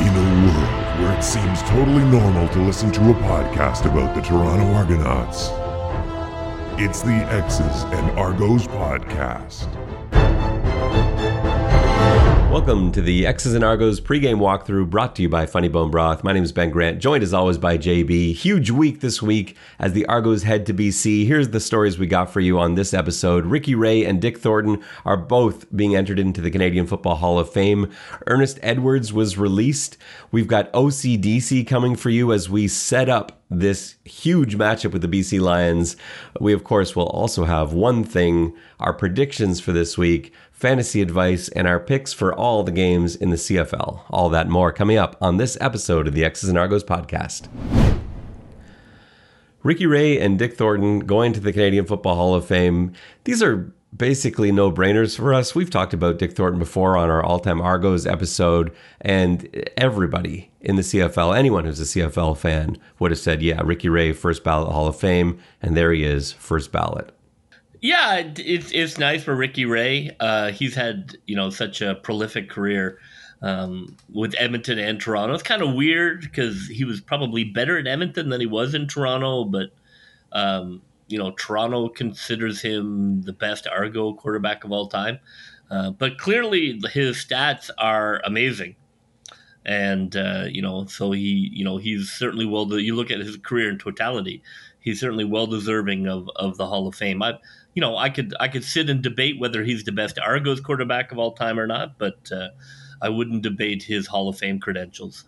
In a world where it seems totally normal to listen to a podcast about the Toronto Argonauts, it's the X's and Argos podcast. Welcome to the X's and Argos pregame walkthrough brought to you by Funny Bone Broth. My name is Ben Grant, joined as always by JB. Huge week this week as the Argos head to BC. Here's the stories we got for you on this episode. Ricky Ray and Dick Thornton are both being entered into the Canadian Football Hall of Fame. Ernest Edwards was released. We've got OCDC coming for you as we set up this huge matchup with the BC Lions. We, of course, will also have one thing our predictions for this week fantasy advice, and our picks for all the games in the CFL. All that more coming up on this episode of the X's and Argos podcast. Ricky Ray and Dick Thornton going to the Canadian Football Hall of Fame. These are basically no brainers for us. We've talked about Dick Thornton before on our all time Argos episode, and everybody in the CFL, anyone who's a CFL fan, would have said, yeah, Ricky Ray, first ballot Hall of Fame, and there he is, first ballot. Yeah, it's it's nice for Ricky Ray. Uh, he's had you know such a prolific career um, with Edmonton and Toronto. It's kind of weird because he was probably better at Edmonton than he was in Toronto, but um, you know Toronto considers him the best Argo quarterback of all time. Uh, but clearly, his stats are amazing, and uh, you know, so he, you know, he's certainly well. You look at his career in totality, he's certainly well deserving of of the Hall of Fame. I, you know, I could I could sit and debate whether he's the best Argos quarterback of all time or not, but uh, I wouldn't debate his Hall of Fame credentials.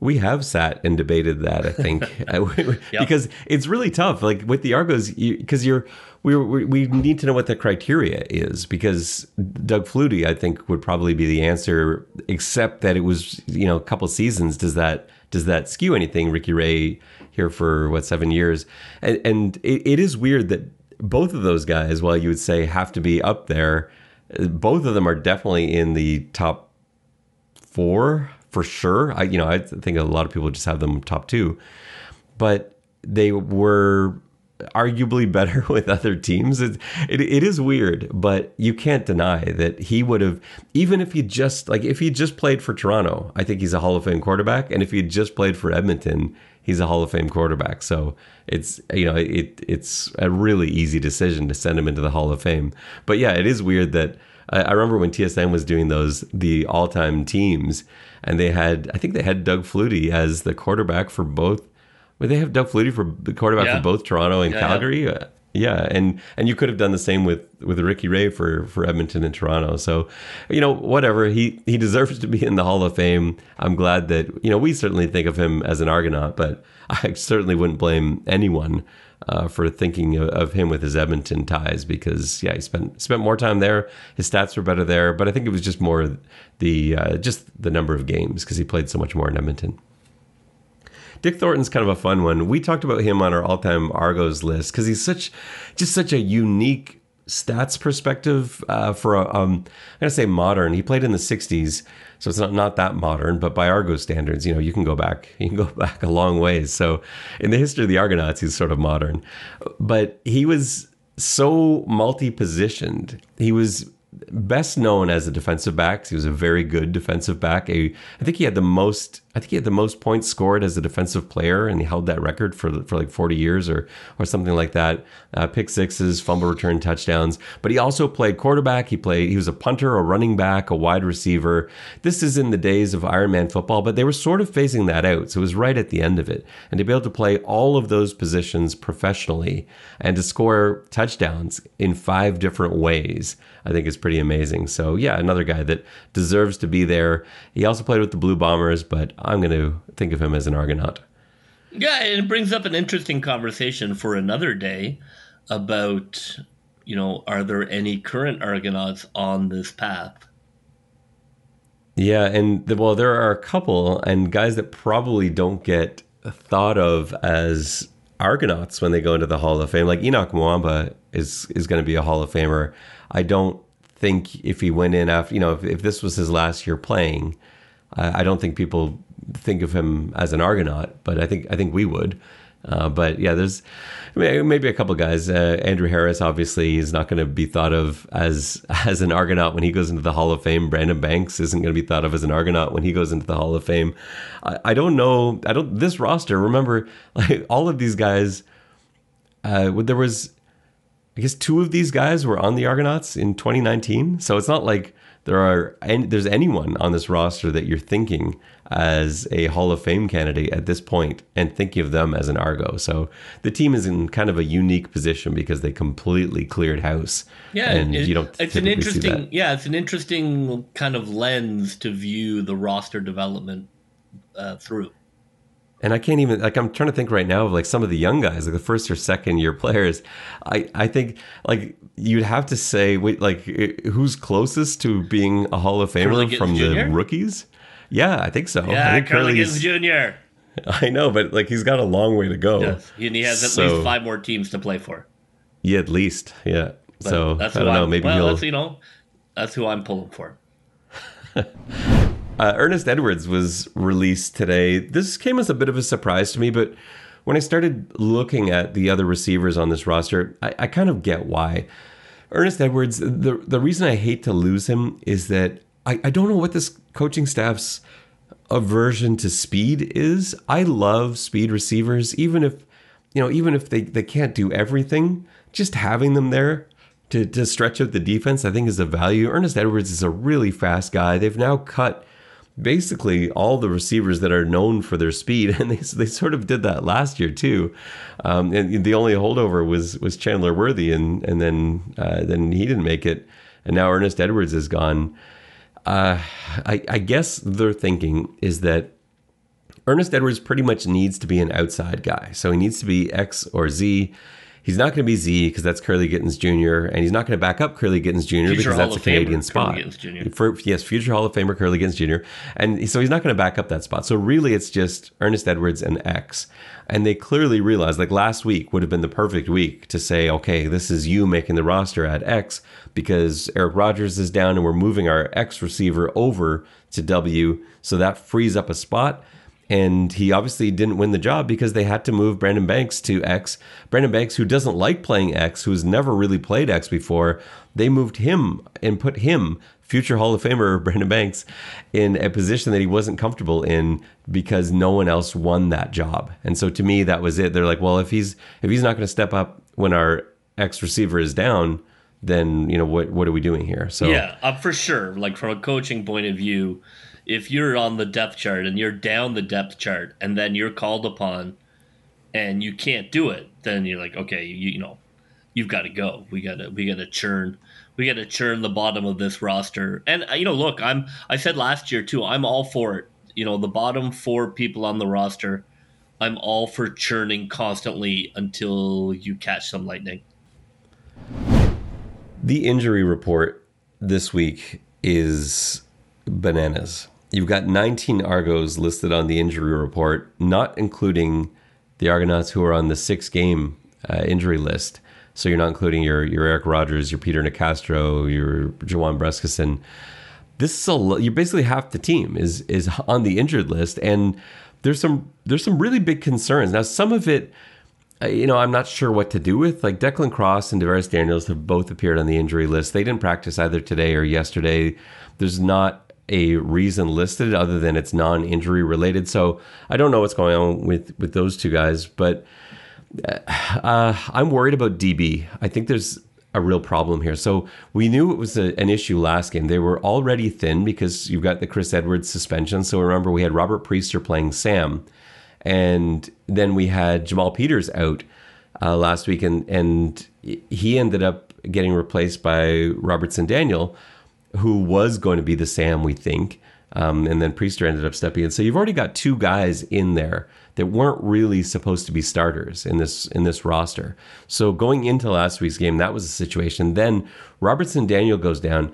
We have sat and debated that, I think, because it's really tough. Like with the Argos, because you, are we, we we need to know what the criteria is. Because Doug Flutie, I think, would probably be the answer, except that it was you know a couple seasons. Does that does that skew anything? Ricky Ray here for what seven years, and, and it, it is weird that both of those guys, while you would say have to be up there, both of them are definitely in the top four for sure. I, you know, I think a lot of people just have them top two, but they were arguably better with other teams. It, it, it is weird, but you can't deny that he would have, even if he just like if he just played for Toronto, I think he's a Hall of Fame quarterback, and if he just played for Edmonton, he's a Hall of Fame quarterback. So it's you know it it's a really easy decision to send him into the Hall of Fame. But yeah, it is weird that I, I remember when TSN was doing those the all time teams, and they had I think they had Doug Flutie as the quarterback for both. Would they have Doug Flutie for the quarterback yeah. for both Toronto and yeah, Calgary? Yeah. Yeah, and and you could have done the same with with Ricky Ray for for Edmonton and Toronto. So, you know, whatever he he deserves to be in the Hall of Fame. I'm glad that you know we certainly think of him as an Argonaut, but I certainly wouldn't blame anyone uh, for thinking of, of, him with his Edmonton ties because yeah, he spent spent more time there. His stats were better there, but I think it was just more the uh, just the number of games because he played so much more in Edmonton. Dick Thornton's kind of a fun one. We talked about him on our all-time Argos list because he's such, just such a unique stats perspective uh, for a, um, I'm gonna say modern. He played in the '60s, so it's not not that modern, but by Argo standards, you know, you can go back, you can go back a long ways. So in the history of the Argonauts, he's sort of modern, but he was so multi-positioned. He was best known as a defensive back. He was a very good defensive back. A, I think he had the most. I think he had the most points scored as a defensive player, and he held that record for for like forty years or or something like that. Uh, pick sixes, fumble return touchdowns. But he also played quarterback. He played. He was a punter, a running back, a wide receiver. This is in the days of Ironman football, but they were sort of phasing that out. So it was right at the end of it, and to be able to play all of those positions professionally and to score touchdowns in five different ways I think is pretty amazing. So yeah, another guy that deserves to be there. He also played with the Blue Bombers, but I'm going to think of him as an Argonaut. Yeah, it brings up an interesting conversation for another day about, you know, are there any current Argonauts on this path? Yeah, and the, well, there are a couple, and guys that probably don't get thought of as Argonauts when they go into the Hall of Fame. Like Henoc Muamba is is going to be a Hall of Famer. I don't think if he went in after, you know, if, if this was his last year playing, I, I, don't think people think of him as an Argonaut, but I think I think we would. Uh, but yeah, there's maybe a couple guys. Uh, Andrew Harris, obviously, is not going to be thought of as as an Argonaut when he goes into the Hall of Fame. Brandon Banks isn't going to be thought of as an Argonaut when he goes into the Hall of Fame. I, I don't know. I don't. This roster. Remember, like all of these guys. Uh, there was, I guess, two of these guys were on the Argonauts in 2019. So it's not like there are any, there's anyone on this roster that you're thinking as a Hall of Fame candidate at this point and thinking of them as an Argo. So the team is in kind of a unique position because they completely cleared house. Yeah, and it, you don't. It's an interesting. Yeah, it's an interesting kind of lens to view the roster development uh, through. And I can't even like I'm trying to think right now of like some of the young guys, like the first or second year players. I I think like you'd have to say wait like who's closest to being a Hall of Famer from Jr.? the rookies? Yeah, I think so. Yeah, I think Kurleigh Gittens Jr. I know, but like he's got a long way to go. Yes. And he has at so, least five more teams to play for. Yeah, at least. Yeah. But so that's I don't know. I'm, maybe well, he'll. That's, you know, that's who I'm pulling for. uh, Ernest Edwards was released today. This came as a bit of a surprise to me, but when I started looking at the other receivers on this roster, I, I kind of get why. Ernest Edwards, the the reason I hate to lose him is that I, I don't know what this coaching staff's aversion to speed is. I love speed receivers, even if you know, even if they, they can't do everything, just having them there to, to stretch out the defense, I think is a value. Ernest Edwards is a really fast guy. They've now cut basically all the receivers that are known for their speed, and they, they sort of did that last year too. Um, and the only holdover was was Chandler Worthy, and and then uh, then he didn't make it, and now Ernest Edwards is gone uh, I, I guess their thinking is that Ernest Edwards pretty much needs to be an outside guy. So he needs to be X or Z. He's not going to be Z because that's Kurleigh Gittens Jr. And he's not going to back up Kurleigh Gittens Jr. Future because Hall that's a Canadian Famer, spot. For, yes, future Hall of Famer Kurleigh Gittens Jr. And so he's not going to back up that spot. So really, it's just Ernest Edwards and X. And they clearly realized, like last week would have been the perfect week to say, okay, this is you making the roster at X because Eric Rogers is down and we're moving our X receiver over to W. So that frees up a spot. And he obviously didn't win the job because they had to move Brandon Banks to X. Brandon Banks, who doesn't like playing X, who's never really played X before, they moved him and put him, future Hall of Famer Brandon Banks, in a position that he wasn't comfortable in because no one else won that job. And so to me, that was it. They're like, well, if he's if he's not going to step up when our X receiver is down, then you know what what are we doing here? So yeah, uh, for sure. Like from a coaching point of view, if you're on the depth chart and you're down the depth chart, and then you're called upon, and you can't do it, then you're like, okay, you, you know, you've got to go. We got to we got to churn. We got to churn the bottom of this roster. And uh, you know, look, I'm I said last year too. I'm all for it. You know, the bottom four people on the roster. I'm all for churning constantly until you catch some lightning. The injury report this week is bananas. You've got 19 Argos listed on the injury report, not including the Argonauts who are on the six game uh, injury list. So you're not including your, your Eric Rogers, your Peter Nicastro, your Juwan Brescacin. This is a you're basically half the team is is on the injured list, and there's some there's some really big concerns. Now some of it you know, I'm not sure what to do with. Like Declan Cross and DaVaris Daniels have both appeared on the injury list. They didn't practice either today or yesterday. There's not a reason listed other than it's non-injury related. So I don't know what's going on with with those two guys, but uh, I'm worried about DB. I think there's a real problem here. So we knew it was a, an issue last game. They were already thin because you've got the Chris Edwards suspension. So remember, we had Robert Priester playing Sam and then we had Jamal Peters out uh, last week, and, and he ended up getting replaced by Robertson Daniel, who was going to be the Sam, we think. Um, and then Priester ended up stepping in. So you've already got two guys in there that weren't really supposed to be starters in this in this roster. So going into last week's game, that was a situation. Then Robertson Daniel goes down.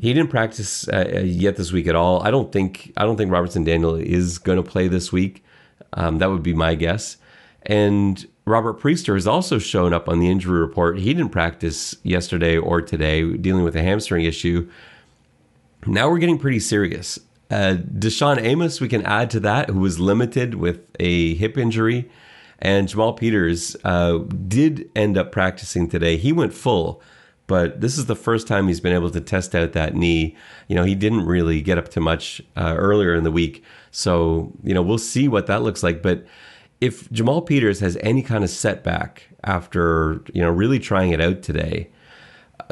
He didn't practice uh, yet this week at all. I don't think I don't think Robertson Daniel is going to play this week. Um, that would be my guess. And Robert Priester has also shown up on the injury report. He didn't practice yesterday or today, dealing with a hamstring issue. Now we're getting pretty serious. Uh, Deshaun Amos, we can add to that, who was limited with a hip injury. And Jamal Peters uh, did end up practicing today. He went full, but this is the first time he's been able to test out that knee. You know, he didn't really get up to much uh, earlier in the week. So, you know, we'll see what that looks like. But if Jamal Peters has any kind of setback after, you know, really trying it out today,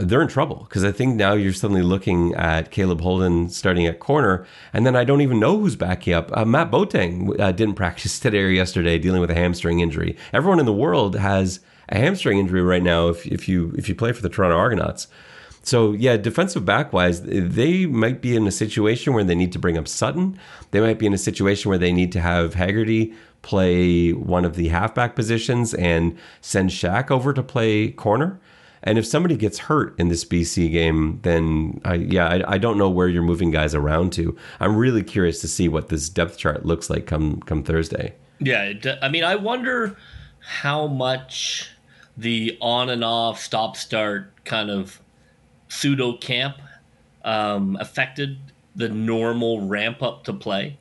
they're in trouble because I think now you're suddenly looking at Caleb Holden starting at corner, and then I don't even know who's backing up. Uh, Matt Boateng uh, didn't practice today or yesterday, dealing with a hamstring injury. Everyone in the world has a hamstring injury right now. If, if you if you play for the Toronto Argonauts, so yeah, defensive back wise, they might be in a situation where they need to bring up Sutton. They might be in a situation where they need to have Haggerty play one of the halfback positions and send Shaq over to play corner. And if somebody gets hurt in this BC game, then I, yeah, I, I, don't know where you're moving guys around to. I'm really curious to see what this depth chart looks like come come Thursday. Yeah, I mean, I wonder how much the on and off, stop start kind of pseudo camp um, affected the normal ramp up to play.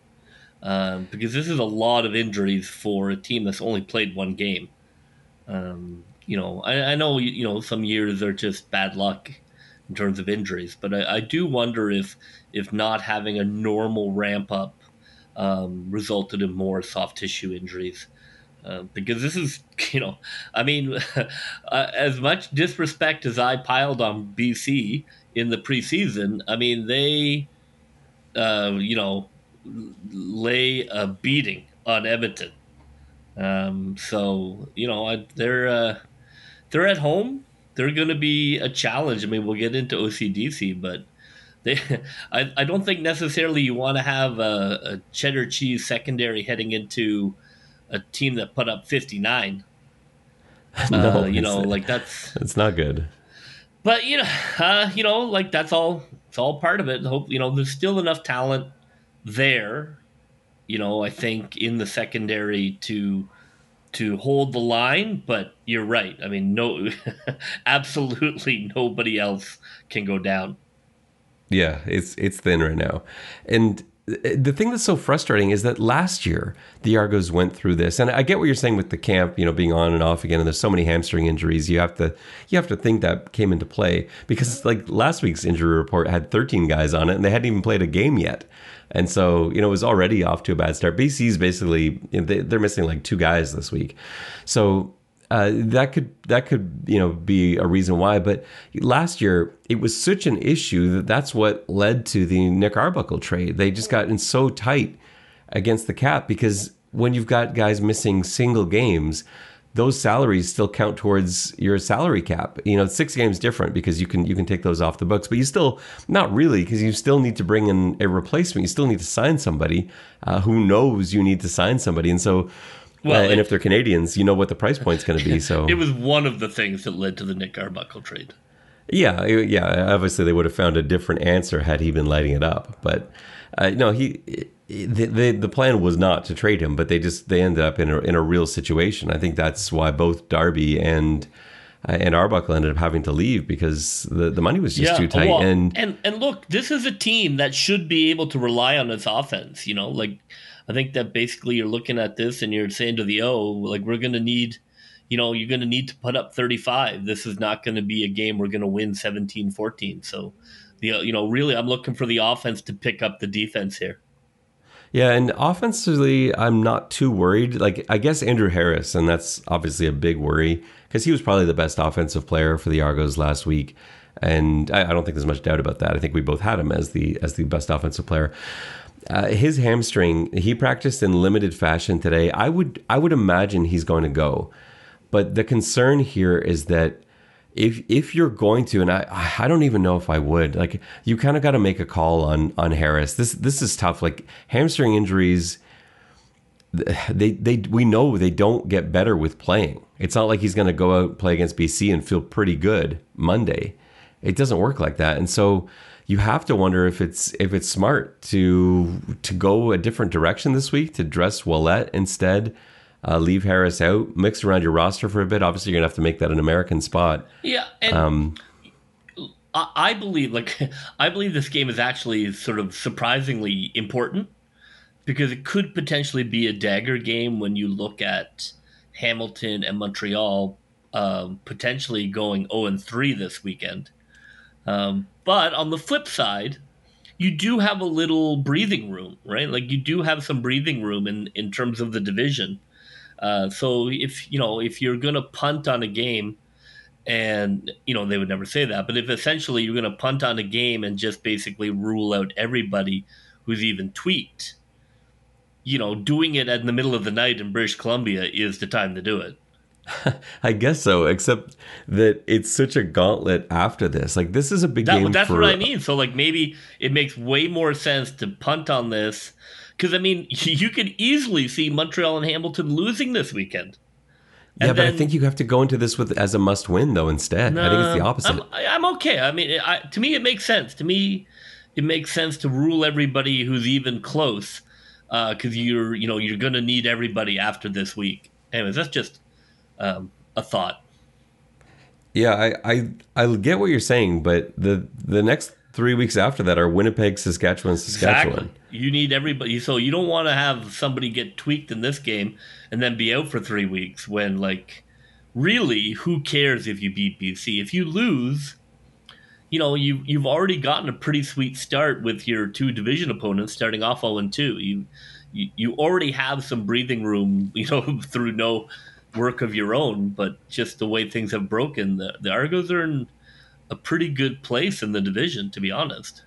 Um, because this is a lot of injuries for a team that's only played one game. Um, you know, I, I, know you know some years are just bad luck in terms of injuries, but I, I do wonder if if not having a normal ramp up um, resulted in more soft tissue injuries. Uh, because this is, you know, I mean, uh, as much disrespect as I piled on BC in the preseason, I mean, they, uh, you know, lay a beating on Edmonton. Um, so you know, they're uh, they're at home. They're going to be a challenge. I mean, we'll get into OCDC, but they, I, I don't think necessarily you want to have a, a, cheddar cheese secondary heading into a team that put up 59. no, uh, you know, like that's it's not good. But you know, uh, you know, like that's all. It's all part of it. Hope you know, there's still enough talent there. You know, I think in the secondary to to hold the line, but you're right. I mean, no, absolutely nobody else can go down. Yeah, it's it's thin right now, and the thing that's so frustrating is that last year the Argos went through this, and I get what you're saying with the camp, you know, being on and off again, and there's so many hamstring injuries. You have to you have to think that came into play because it's like last week's injury report had 13 guys on it, and they hadn't even played a game yet. And so, you know, it was already off to a bad start. BC's basically, you know, they, they're missing like two guys this week. So uh, that could that could you know be a reason why. But last year it was such an issue that that's what led to the Nick Arbuckle trade. They just got in so tight against the cap because when you've got guys missing single games, those salaries still count towards your salary cap. You know, six games different because you can you can take those off the books, but you still not really because you still need to bring in a replacement. You still need to sign somebody uh, who knows you need to sign somebody, and so. Well, uh, and it, if they're Canadians, you know what the price point's going to be. So it was one of the things that led to the Nick Arbuckle trade. Yeah, yeah. Obviously, they would have found a different answer had he been lighting it up. But uh, no, he the, the, the plan was not to trade him, but they just they ended up in a in a real situation. I think that's why both Darby and uh, and Arbuckle ended up having to leave because the, the money was just yeah, too tight. Well, and and and look, this is a team that should be able to rely on its offense. You know, like I think that basically you're looking at this and you're saying to the O, like we're going to need. You know, you're going to need to put up 35. This is not going to be a game we're going to win 17 14. So, the, you know, really, I'm looking for the offense to pick up the defense here. Yeah, and offensively, I'm not too worried. Like, I guess Andrew Harris, and that's obviously a big worry because he was probably the best offensive player for the Argos last week, and I, I, don't think there's much doubt about that. I think we both had him as the as the best offensive player. Uh, his hamstring, he practiced in limited fashion today. I would I would imagine he's going to go, but the concern here is that if if you're going to, and I I don't even know if I would like you kind of got to make a call on on Harris. This this is tough. Like hamstring injuries, they they we know they don't get better with playing. It's not like he's going to go out play against BC and feel pretty good Monday. It doesn't work like that, and so you have to wonder if it's if it's smart to to go a different direction this week to dress Ouellet instead uh, leave Harris out, mix around your roster for a bit. Obviously, you're gonna have to make that an American spot. Yeah, and um, I believe, like, I believe this game is actually sort of surprisingly important because it could potentially be a dagger game when you look at, Hamilton and Montreal um, potentially going 0 and 3 this weekend. Um, but on the flip side, you do have a little breathing room, right? Like you do have some breathing room in, in terms of the division. Uh, so if you know if you're gonna punt on a game, and you know they would never say that, but if essentially you're gonna punt on a game and just basically rule out everybody who's even tweaked, you know, doing it in the middle of the night in British Columbia is the time to do it. I guess so, except that it's such a gauntlet after this. Like this is a big that, game. That's for, what I mean. So like maybe it makes way more sense to punt on this because I mean you could easily see Montreal and Hamilton losing this weekend. And yeah, but then, I think you have to go into this with as a must win though. Instead, I think it's the opposite. I'm, I'm okay. I mean, I, to me, it makes sense. To me, it makes sense to rule everybody who's even close because uh, you're you know you're going to need everybody after this week. Anyways, that's just um, a thought. Yeah, I, I I get what you're saying, but the the next three weeks after that are Winnipeg, Saskatchewan, Saskatchewan. Exactly. You need everybody, so you don't want to have somebody get tweaked in this game and then be out for three weeks. When like, really, who cares if you beat BC? If you lose, you know you you've already gotten a pretty sweet start with your two division opponents starting off 0 and 2. You, you you already have some breathing room, you know, through no work of your own, but just the way things have broken, the, the Argos are in a pretty good place in the division, to be honest.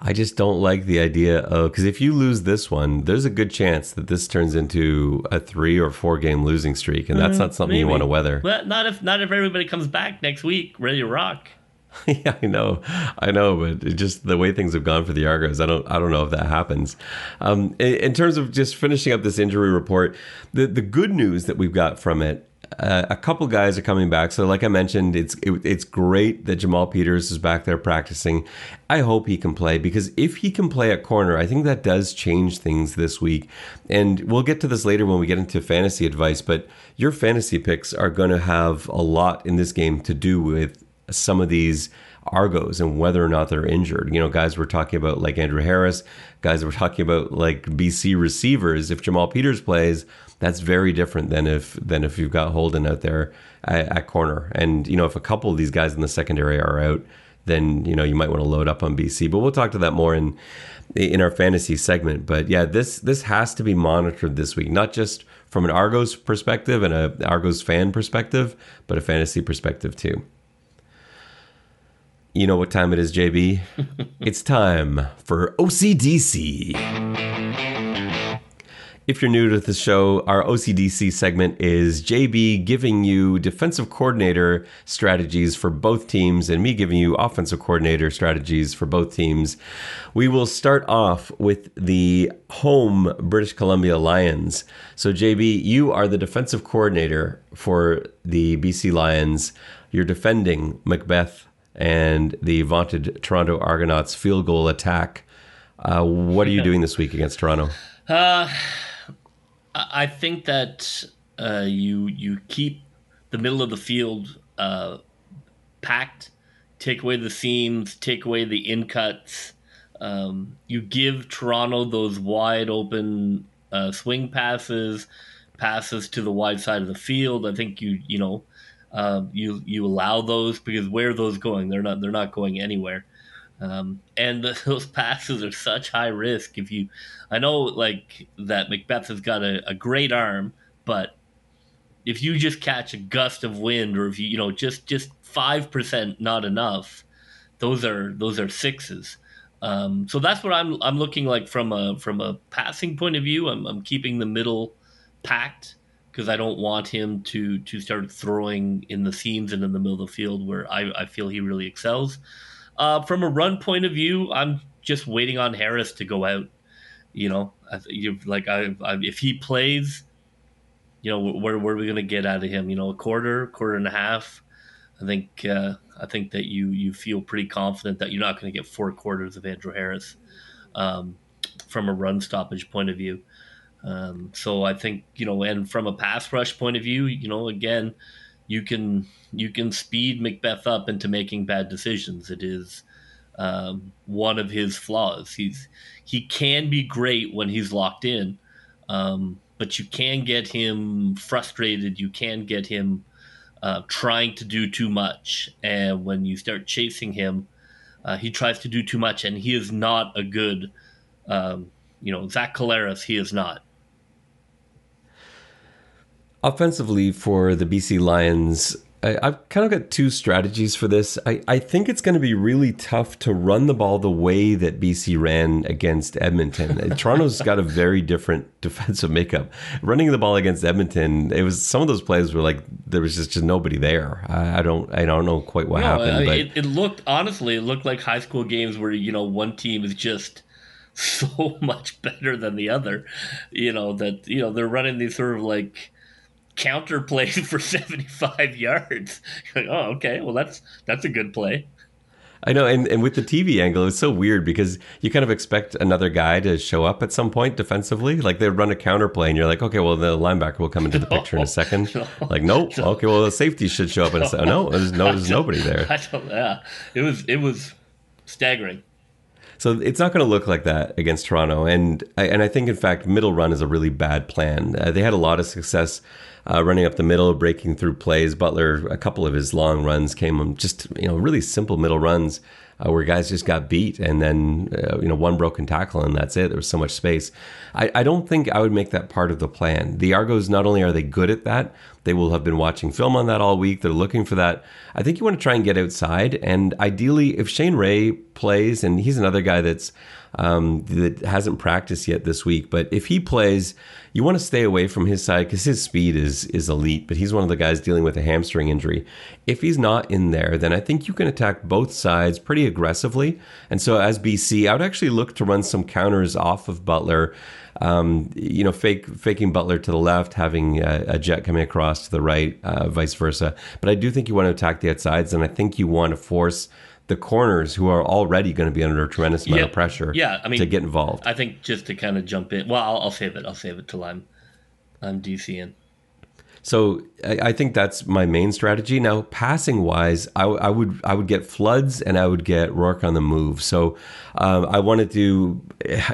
I just don't like the idea of because if you lose this one, there's a good chance that this turns into a three or four game losing streak, and that's mm, not something maybe. you want to weather. Well, not if not if everybody comes back next week ready to rock. yeah, I know, I know, but just the way things have gone for the Argos, I don't, I don't know if that happens. Um, in, in, terms of just finishing up this injury report, the the good news that we've got from it. Uh, a couple guys are coming back, so like I mentioned, it's it, it's great that Jamal Peters is back there practicing. I hope he can play because if he can play at corner, I think that does change things this week. And we'll get to this later when we get into fantasy advice. But your fantasy picks are going to have a lot in this game to do with some of these Argos and whether or not they're injured. You know, guys we're talking about like Andrew Harris, guys we're talking about like BC receivers. If Jamal Peters plays, that's very different than if than if you've got Holden out there at, at corner. And you know, if a couple of these guys in the secondary are out, then you know you might want to load up on BC. But we'll talk to that more in in our fantasy segment. But yeah, this this has to be monitored this week, not just from an Argos perspective and a Argos fan perspective, but a fantasy perspective too. You know what time it is, JB? it's time for OCDC. If you're new to the show, our OCDC segment is JB giving you defensive coordinator strategies for both teams and me giving you offensive coordinator strategies for both teams. We will start off with the home British Columbia Lions. So, JB, you are the defensive coordinator for the BC Lions. You're defending Macbeth and the vaunted Toronto Argonauts field goal attack. Uh, what are you doing this week against Toronto? Uh, I think that uh, you you keep the middle of the field uh, packed, take away the seams, take away the in cuts. Um, you give Toronto those wide open uh, swing passes, passes to the wide side of the field. I think you you know um, you you allow those because where are those going? They're not they're not going anywhere. Um, and the, those passes are such high risk. If you, I know like that Macbeth has got a, a great arm, but if you just catch a gust of wind, or if you you know just just five percent not enough, those are those are sixes. Um, so that's what I'm I'm looking like from a from a passing point of view. I'm, I'm keeping the middle packed because I don't want him to to start throwing in the seams and in the middle of the field where I, I feel he really excels. Uh, from a run point of view, I'm just waiting on Harris to go out. You know, you like I, I, if he plays, you know, where where are we gonna get out of him? You know, a quarter, quarter and a half. I think uh, I think that you you feel pretty confident that you're not going to get four quarters of Andrew Harris um, from a run stoppage point of view. Um, so I think you know, and from a pass rush point of view, you know, again, you can you can speed Macbeth up into making bad decisions. It is um, one of his flaws. He's he can be great when he's locked in, um, but you can get him frustrated. You can get him uh, trying to do too much, and when you start chasing him, uh, he tries to do too much, and he is not a good, um, you know, Zach Collaros. He is not. Offensively for the BC Lions, I, have kind of got two strategies for this. I, I think it's going to be really tough to run the ball the way that BC ran against Edmonton. Toronto's got a very different defensive makeup. Running the ball against Edmonton, it was some of those plays were like there was just, just nobody there. I, I don't I don't know quite what no, uh, happened. I mean, but it, it looked honestly, it looked like high school games where you know one team is just so much better than the other. You know that you know they're running these sort of like counter play for 75 yards. Like, oh, okay, well that's that's a good play. I know, and, and with the TV angle, it's so weird because you kind of expect another guy to show up at some point defensively. Like they run a counter play, and you're like, okay, well the linebacker will come into the picture in a second. No, like, nope. No, okay, well the safety should show up in a second. No, there's no, there's nobody there. yeah, it was it was staggering. So it's not going to look like that against Toronto, and and I think in fact middle run is a really bad plan. Uh, they had a lot of success uh, running up the middle, breaking through plays. Butler, a couple of his long runs came on just you know really simple middle runs uh, where guys just got beat, and then uh, you know one broken tackle, and that's it. There was so much space. I, I don't think I would make that part of the plan. The Argos not only are they good at that, they will have been watching film on that all week. They're looking for that. I think you want to try and get outside, and ideally, if Shane Ray plays, and he's another guy that's um, that hasn't practiced yet this week. But if he plays, you want to stay away from his side because his speed is is elite. But he's one of the guys dealing with a hamstring injury. If he's not in there, then I think you can attack both sides pretty aggressively. And so as BC, I would actually look to run some counters off of Butler. Um, you know, fake faking Butler to the left, having a, a jet coming across to the right, uh, vice versa. But I do think you want to attack the outsides, and I think you want to force the corners who are already going to be under a tremendous amount yeah, of pressure yeah, I mean, to get involved. I think just to kind of jump in. Well, I'll, I'll save it. I'll save it till I'm I'm DCing. So I, think that's my main strategy. Now, passing wise, I, I, would I would get floods and I would get Rourke on the move. So um, I wanted to.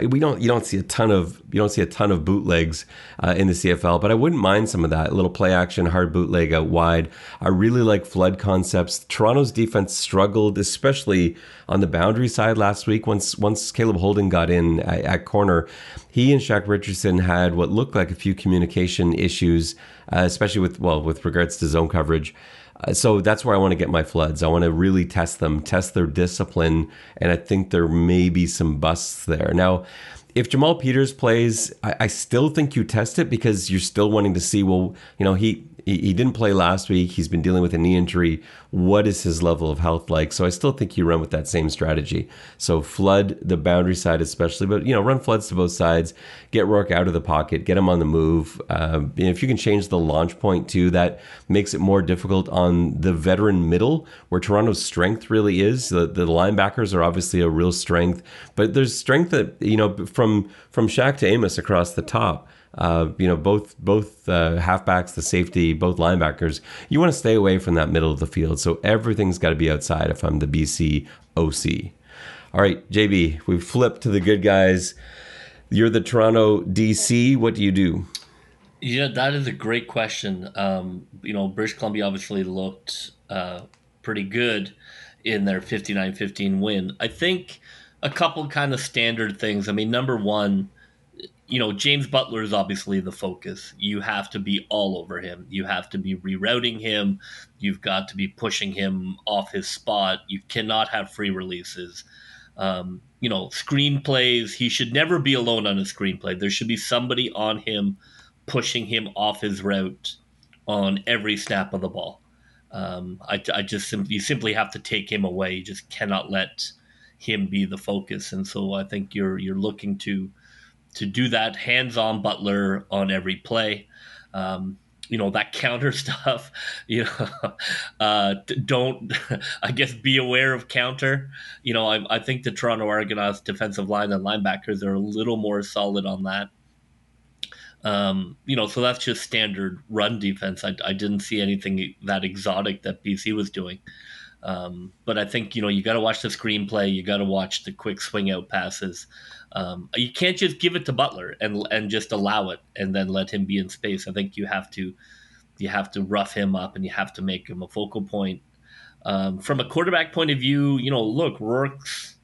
We don't you don't see a ton of you don't see a ton of bootlegs uh, in the CFL, but I wouldn't mind some of that a little play action, hard bootleg out wide. I really like flood concepts. Toronto's defense struggled, especially on the boundary side last week. Once once Caleb Holden got in at, at corner, he and Shaq Richardson had what looked like a few communication issues, uh, especially with well with regards to zone coverage. Uh, so that's where I want to get my floods. I want to really test them, test their discipline, and I think there may be some busts there. Now, if Jamal Peters plays, I, I still think you test it because you're still wanting to see. Well, you know, he he, didn't play last week. He's been dealing with a knee injury. What is his level of health like? So I still think you run with that same strategy. So flood the boundary side, especially, but you know, run floods to both sides. Get Rourke out of the pocket. Get him on the move. Uh, if you can change the launch point too, that makes it more difficult on the veteran middle, where Toronto's strength really is. The, the linebackers are obviously a real strength, but there's strength that you know from from Shaq to Amos across the top uh, you know, both both uh, halfbacks, the safety, both linebackers. You want to stay away from that middle of the field. So everything's got to be outside. If I'm the BC OC. All right, JB, we've flipped to the good guys. You're the Toronto DC. What do you do? Yeah, that is a great question. Um, you know, British Columbia obviously looked uh, pretty good in their 59-15 win. I think a couple kind of standard things. I mean, number one, you know, James Butler is obviously the focus. You have to be all over him. You have to be rerouting him. You've got to be pushing him off his spot. You cannot have free releases. Um, you know, screenplays, he should never be alone on a screenplay. There should be somebody on him pushing him off his route on every snap of the ball. Um, I, I just you simply have to take him away. You just cannot let him be the focus. And so I think you're you're looking to to do that hands-on Butler on every play. Um, you know that counter stuff. You know, uh, don't I guess be aware of counter. You know, I, I think the Toronto Argonauts defensive line and linebackers are a little more solid on that. Um, you know, so that's just standard run defense. I, I didn't see anything that exotic that BC was doing. Um, but I think you know you got to watch the screenplay. You got to watch the quick swing out passes. Um, you can't just give it to Butler and and just allow it and then let him be in space. I think you have to you have to rough him up and you have to make him a focal point. Um, from a quarterback point of view, you know, look, Rourke's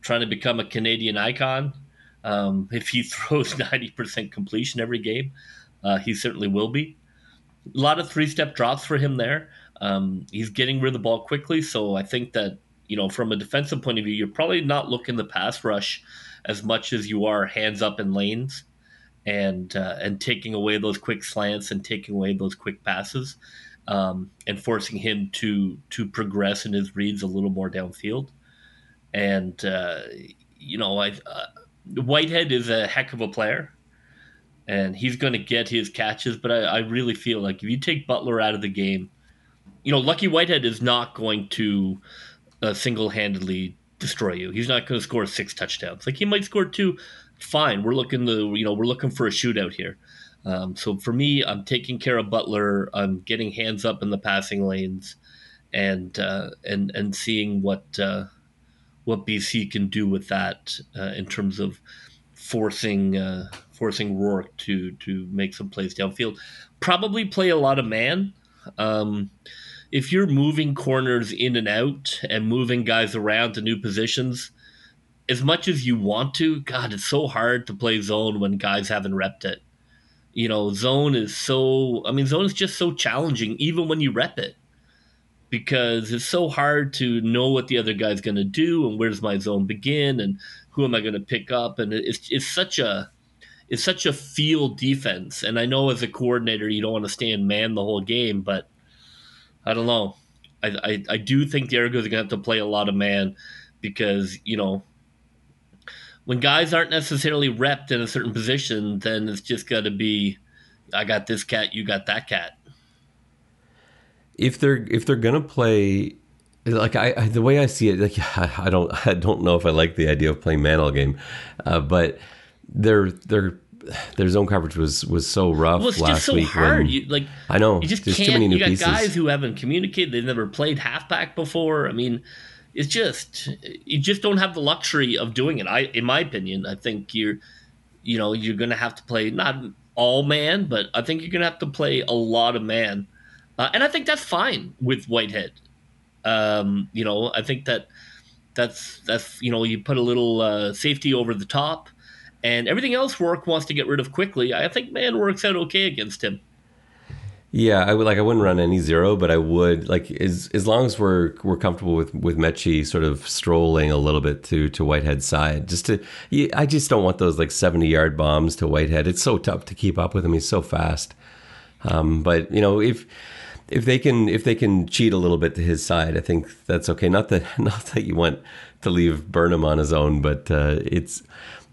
trying to become a Canadian icon. Um, if he throws ninety percent completion every game, uh, he certainly will be. A lot of three step drops for him there. Um, he's getting rid of the ball quickly, so I think that you know from a defensive point of view, you're probably not looking the pass rush as much as you are hands up in lanes and uh, and taking away those quick slants and taking away those quick passes um, and forcing him to to progress in his reads a little more downfield. And uh, you know, I uh, Whitehead is a heck of a player, and he's going to get his catches. But I, I really feel like if you take Butler out of the game you know, Lucky Whitehead is not going to uh, single handedly destroy you. He's not going to score six touchdowns. Like he might score two. Fine, we're looking to you know we're looking for a shootout here. Um, so for me, I'm taking care of Butler. I'm getting hands up in the passing lanes, and uh, and and seeing what uh, what BC can do with that uh, in terms of forcing uh, forcing Rourke to to make some plays downfield. Probably play a lot of man. Um, if you're moving corners in and out and moving guys around to new positions, as much as you want to, God, it's so hard to play zone when guys haven't repped it. You know, zone is so, I mean, zone is just so challenging, even when you rep it, because it's so hard to know what the other guy's going to do and where's my zone begin and who am I going to pick up. And it's, it's such a, it's such a field defense. And I know as a coordinator, you don't want to stay in man the whole game, but I don't know. I, I, I do think are going to have to play a lot of man because, you know, when guys aren't necessarily repped in a certain position, then it's just got to be, I got this cat, you got that cat. If they're if they're gonna play, like I, I the way I see it, like I, I, don't I don't know if I like the idea of playing man all game, uh, but they're they're their zone coverage was was so rough well, it's last just so week. Hard. When, you, like I know, you just can't. you got pieces. guys who haven't communicated. They've never played halfback before. I mean, it's just you just don't have the luxury of doing it. I, in my opinion, I think you're, you know, you're going to have to play not all man, but I think you're going to have to play a lot of man, uh, and I think that's fine with Whitehead. Um, you know, I think that that's that's you know you put a little uh, safety over the top and everything else Rourke wants to get rid of quickly. I think man works out okay against him. Yeah, I would like. I wouldn't run any zero, but I would like as as long as we're we're comfortable with with Metchie sort of strolling a little bit to to Whitehead's side. Just to, I just don't want those like seventy yard bombs to Whitehead. It's so tough to keep up with him. He's so fast. Um, but you know if if they can if they can cheat a little bit to his side, I think that's okay. Not that not that you want to leave Burnham on his own, but uh, it's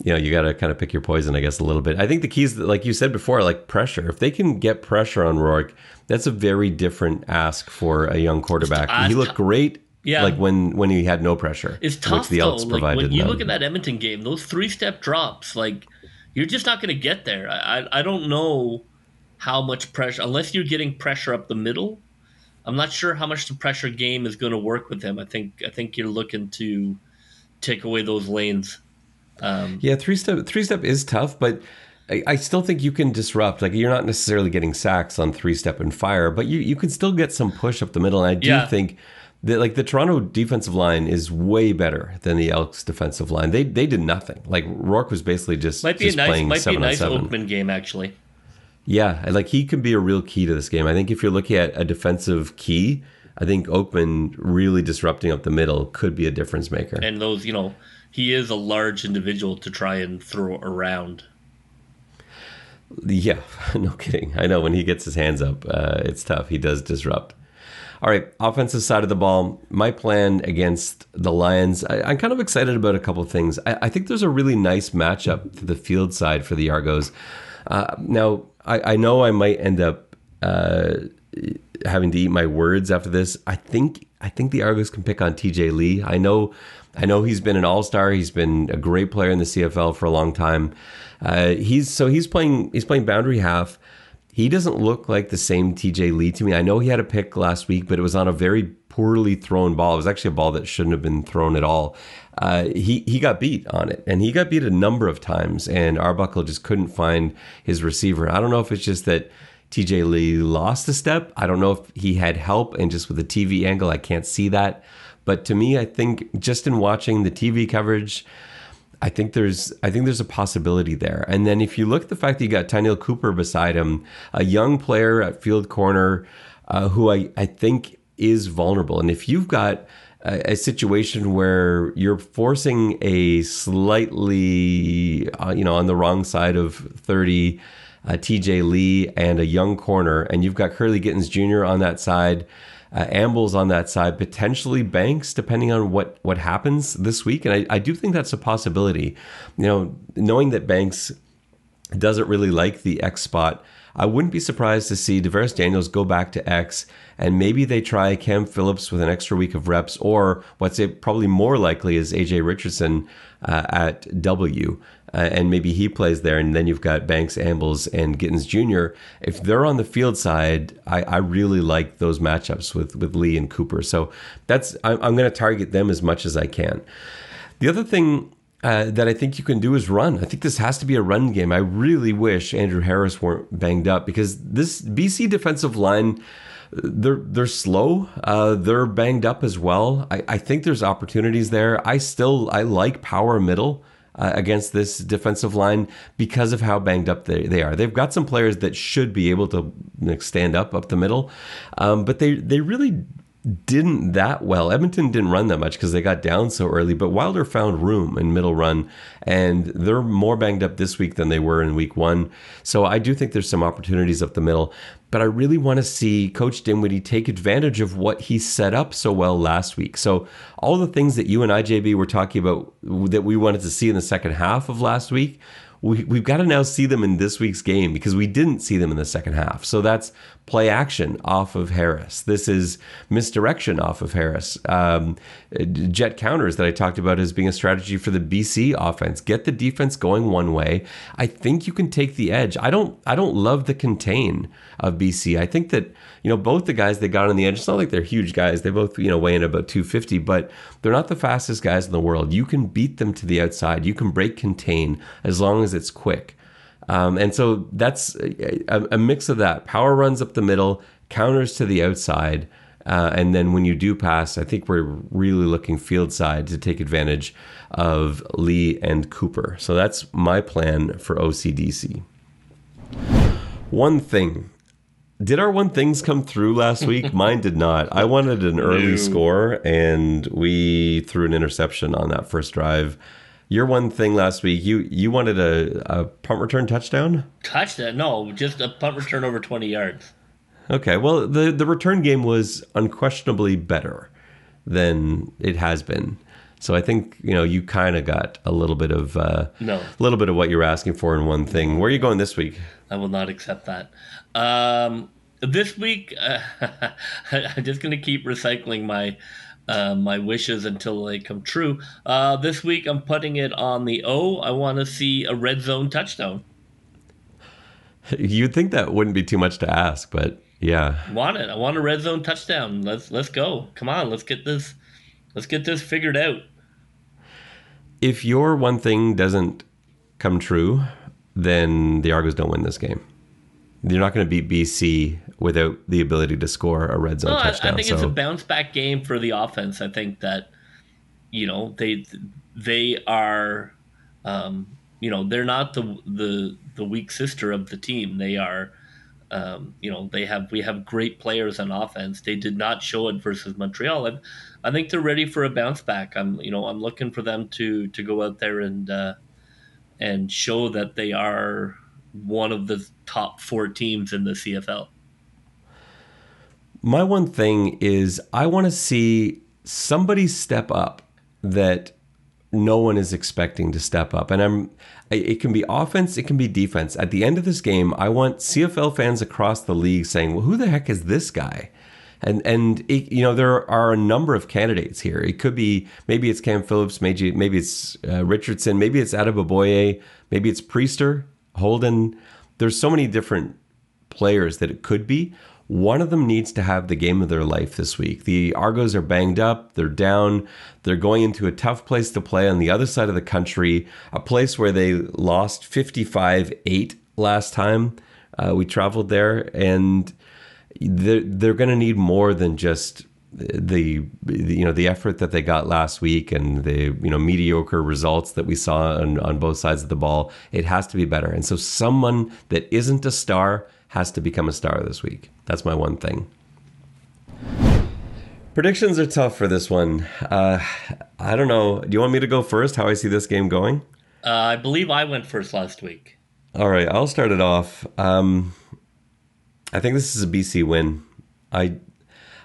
you know you got to kind of pick your poison, I guess, a little bit. I think the keys, like you said before, like pressure. If they can get pressure on Rourke, that's a very different ask for a young quarterback. Uh, he looked great. Yeah, like when when he had no pressure. It's tough the though. Like when you them. look at that Edmonton game, those three step drops, like you're just not going to get there. I, I I don't know how much pressure unless you're getting pressure up the middle. I'm not sure how much the pressure game is going to work with him. I think I think you're looking to take away those lanes. Um, yeah, three step three step is tough, but I, I, still think you can disrupt. Like you're not necessarily getting sacks on three step and fire, but you you can still get some push up the middle. And I do yeah. think that like the Toronto defensive line is way better than the Elks defensive line. They they did nothing. Like Rourke was basically just might be just a nice might be a nice Oakman game actually. Yeah, like he can be a real key to this game. I think if you're looking at a defensive key, I think Oakman really disrupting up the middle could be a difference maker. And those, you know, he is a large individual to try and throw around. Yeah, no kidding. I know when he gets his hands up, uh, it's tough. He does disrupt. All right, offensive side of the ball. My plan against the Lions. I, am kind of excited about a couple things. I, I, think there's a really nice matchup to the field side for the Argos. Uh, now, I, I, know I might end up uh, having to eat my words after this. I think I think the Argos can pick on TJ Lee. I know I know he's been an all star. He's been a great player in the CFL for a long time. Uh, he's so he's playing he's playing boundary half. He doesn't look like the same TJ Lee to me. I know he had a pick last week, but it was on a very poorly thrown ball. It was actually a ball that shouldn't have been thrown at all. Uh, he he got beat on it, and he got beat a number of times, and Arbuckle just couldn't find his receiver. I don't know if it's just that TJ Lee lost a step. I don't know if he had help, and just with the TV angle, I can't see that. But to me, I think just in watching the TV coverage, I think there's I think there's a possibility there. And then if you look at the fact that you got Tyneil Cooper beside him, a young player at field corner, uh, who I, I think is vulnerable. And if you've got a, a situation where you're forcing a slightly uh, you know on the wrong side of 30 uh, TJ Lee and a young corner, and you've got Kurleigh Gittens Jr. on that side uh, Ambles on that side, potentially Banks, depending on what what happens this week. And I, I do think that's a possibility. You know, knowing that Banks doesn't really like the X spot, I wouldn't be surprised to see DaVaris Daniels go back to X and maybe they try Cam Phillips with an extra week of reps, or what's it probably more likely is AJ Richardson uh, at W uh, and maybe he plays there, and then you've got Banks, Ambles, and Gittens Jr. If they're on the field side, I, I really like those matchups with with Lee and Cooper. So that's I'm, I'm going to target them as much as I can. The other thing uh, that I think you can do is run. I think this has to be a run game. I really wish Andrew Harris weren't banged up because this BC defensive line. They're they're slow. Uh, they're banged up as well. I, I think there's opportunities there. I still I like power middle uh, against this defensive line because of how banged up they, they are. They've got some players that should be able to like, stand up up the middle, um, but they they really didn't that well. Edmonton didn't run that much because they got down so early, but Wilder found room in middle run, and they're more banged up this week than they were in week one. So I do think there's some opportunities up the middle, but I really want to see Coach Dinwiddie take advantage of what he set up so well last week. So all the things that you and IJB were talking about that we wanted to see in the second half of last week, we, we've got to now see them in this week's game because we didn't see them in the second half. So that's play action off of Harris. This is misdirection off of Harris. Um, jet counters that I talked about as being a strategy for the BC offense. Get the defense going one way. I think you can take the edge. I don't. I don't love the contain of BC. I think that you know both the guys they got on the edge. It's not like they're huge guys. They both you know weigh in about 250, but they're not the fastest guys in the world. You can beat them to the outside. You can break contain as long as it's quick. Um, and so that's a, a, mix of that power runs up the middle, counters to the outside. Uh, and then when you do pass, I think we're really looking field side to take advantage of Lee and Cooper. So that's my plan for OCDC. One thing. Did our one things come through last week? Mine did not. I wanted an early no. score, and we threw an interception on that first drive your one thing last week, you you wanted a, a punt return touchdown? Touchdown? No, just a punt return over 20 yards. Okay, well, the, the return game was unquestionably better than it has been. So I think you know you kind of got a little bit of uh, no, a little bit of what you were asking for in one thing. Where are you going this week? I will not accept that. Um, this week, uh, I'm just going to keep recycling my uh, my wishes until they come true. Uh, this week, I'm putting it on the O. I want to see a red zone touchdown. You'd think that wouldn't be too much to ask, but yeah, I want it. I want a red zone touchdown. Let's let's go. Come on, let's get this. Let's get this figured out. If your one thing doesn't come true, then the Argos don't win this game. You're not going to beat BC without the ability to score a red zone no, touchdown. I, I think so. it's a bounce back game for the offense. I think that you know they they are um, you know they're not the the the weak sister of the team. They are um, you know they have we have great players on offense. They did not show it versus Montreal, and I think they're ready for a bounce back. I'm you know I'm looking for them to to go out there and uh, and show that they are one of the top four teams in the CFL. My one thing is I want to see somebody step up that no one is expecting to step up. And I'm it can be offense, it can be defense. At the end of this game, I want CFL fans across the league saying, "Well, who the heck is this guy?" And and it, you know there are a number of candidates here. It could be maybe it's Cam Phillips, maybe maybe it's uh, Richardson, maybe it's Adeboboye, maybe it's Priester, Holden. There's so many different players that it could be. one of them needs to have the game of their life this week. The Argos are banged up, they're down, they're going into a tough place to play on the other side of the country, a place where they lost 55 8 last time uh, we traveled there. And they're, they're going to need more than just the, the, you know the effort that they got last week and the you know mediocre results that we saw on, on both sides of the ball it has to be better. And so someone that isn't a star has to become a star this week. That's my one thing. Predictions are tough for this one. Uh, i don't know. Do you want me to go first how i see this game going? Uh, i believe i went first last week. All right i'll start it off. Um, i think this is a bc win. I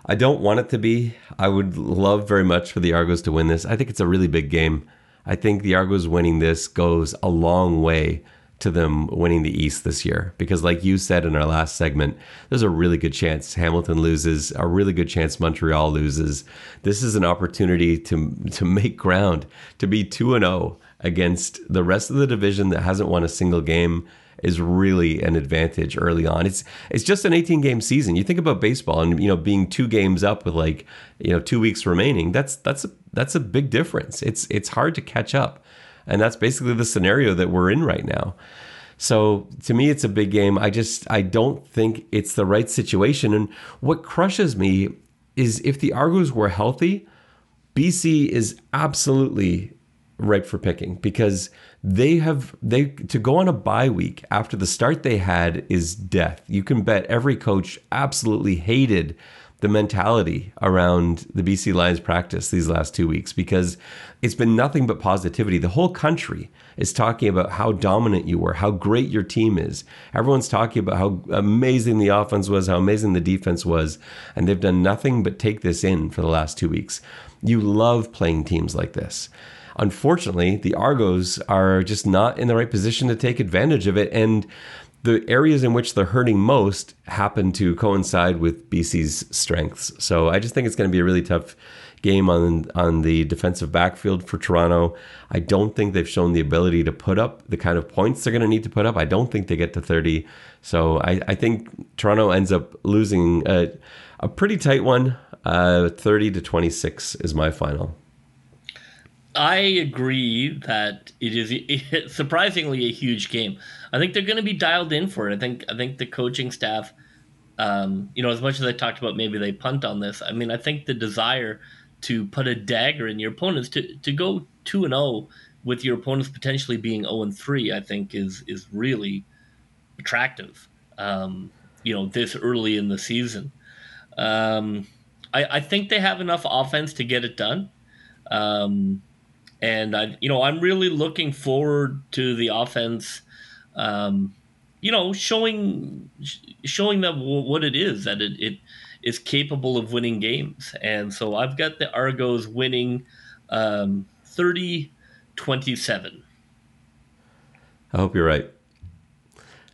I don't want it to be. I would love very much for the Argos to win this. I think it's a really big game. I think the Argos winning this goes a long way to them winning the East this year. Because, like you said in our last segment, there's a really good chance Hamilton loses, a really good chance Montreal loses. This is an opportunity to to make ground, to be two and zero oh against the rest of the division that hasn't won a single game is really an advantage early on. It's it's just an 18 game season. You think about baseball and you know being two games up with like you know two weeks remaining. That's that's a, that's a big difference. It's it's hard to catch up, and that's basically the scenario that we're in right now. So to me, it's a big game. I just I don't think it's the right situation. And what crushes me is if the Argos were healthy, BC is absolutely ripe for picking because they have they to go on a bye week after the start they had is death. You can bet every coach absolutely hated the mentality around the BC Lions practice these last two weeks because it's been nothing but positivity. The whole country is talking about how dominant you were, how great your team is. Everyone's talking about how amazing the offense was, how amazing the defense was, and they've done nothing but take this in for the last two weeks. You love playing teams like this. Unfortunately, the Argos are just not in the right position to take advantage of it. And the areas in which they're hurting most happen to coincide with BC's strengths. So I just think it's going to be a really tough game on on the defensive backfield for Toronto. I don't think they've shown the ability to put up the kind of points they're going to need to put up. I don't think they get to 30. So I, I think Toronto ends up losing a, a pretty tight one. Uh, 30 to 26 is my final. I agree that it is surprisingly a huge game. I think they're going to be dialed in for it. I think I think the coaching staff, um, you know, as much as I talked about maybe they punt on this. I mean, I think the desire to put a dagger in your opponents to to go two and zero oh with your opponents potentially being zero and three, I think is is really attractive. Um, you know, this early in the season, um, I, I think they have enough offense to get it done. Um, and I, you know, I'm really looking forward to the offense. Um, you know, showing showing them what it is that it, it is capable of winning games, and so I've got the Argos winning um, 30 27. I hope you're right.